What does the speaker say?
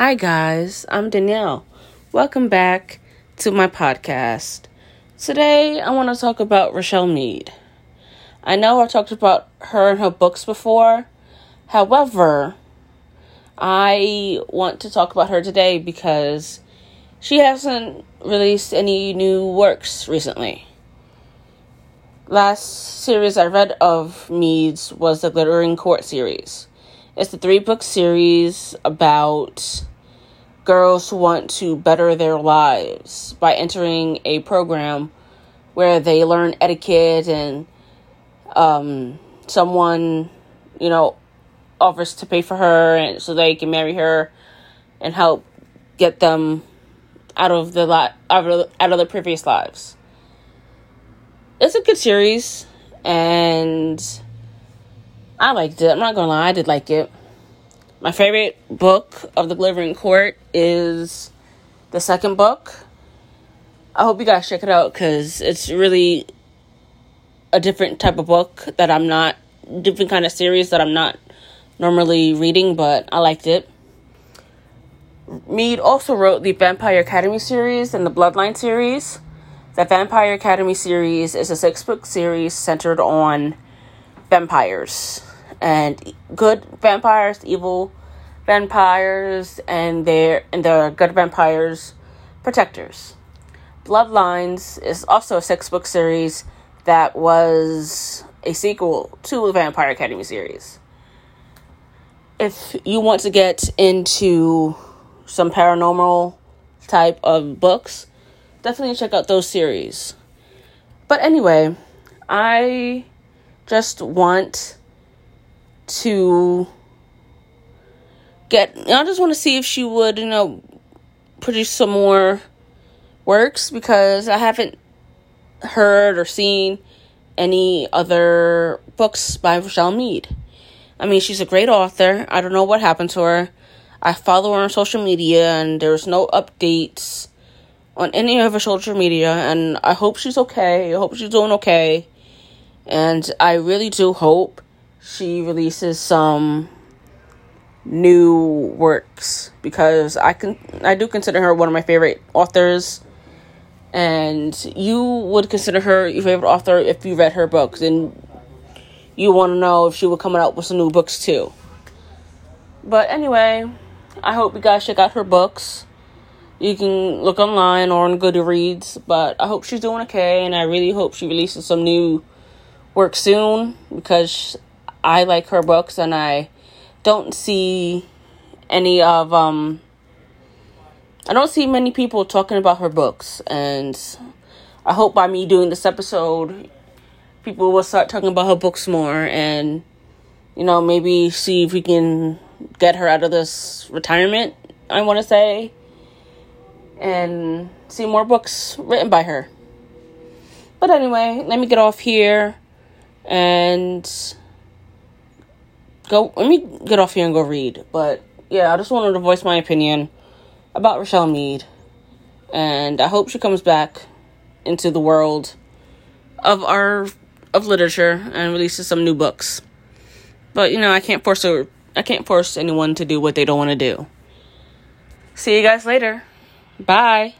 Hi, guys. I'm Danielle. Welcome back to my podcast. Today, I want to talk about Richelle Mead. I know I've talked about her and her books before. However, I want to talk about her today because she hasn't released any new works recently. Last series I read of Mead's was the Glittering Court series. It's the three book series about girls who want to better their lives by entering a program where they learn etiquette and um, someone, you know, offers to pay for her and so they can marry her and help get them out of the lot out of out of the previous lives. It's a good series and I liked it. I'm not gonna lie, I did like it. My favorite book of the Glittering Court is the second book. I hope you guys check it out because it's really a different type of book that I'm not, different kind of series that I'm not normally reading, but I liked it. Mead also wrote the Vampire Academy series and the Bloodline series. The Vampire Academy series is a six book series centered on vampires and good vampires, evil vampires, and their and the good vampires protectors. Bloodlines is also a six book series that was a sequel to the Vampire Academy series. If you want to get into some paranormal type of books, definitely check out those series. But anyway, I just want to get I just want to see if she would, you know, produce some more works because I haven't heard or seen any other books by Richelle Mead. I mean, she's a great author. I don't know what happened to her. I follow her on social media and there's no updates on any of her social media and I hope she's okay. I hope she's doing okay. And I really do hope she releases some new works because I can I do consider her one of my favorite authors and you would consider her your favorite author if you read her books and you want to know if she would come out with some new books too. But anyway, I hope you guys check out her books. You can look online or on Goodreads, but I hope she's doing okay and I really hope she releases some new work soon because I like her books and I don't see any of um I don't see many people talking about her books and I hope by me doing this episode people will start talking about her books more and you know maybe see if we can get her out of this retirement I want to say and see more books written by her. But anyway, let me get off here and go let me get off here and go read. But yeah, I just wanted to voice my opinion about Richelle Mead. And I hope she comes back into the world of our of literature and releases some new books. But you know, I can't force her I can't force anyone to do what they don't want to do. See you guys later. Bye.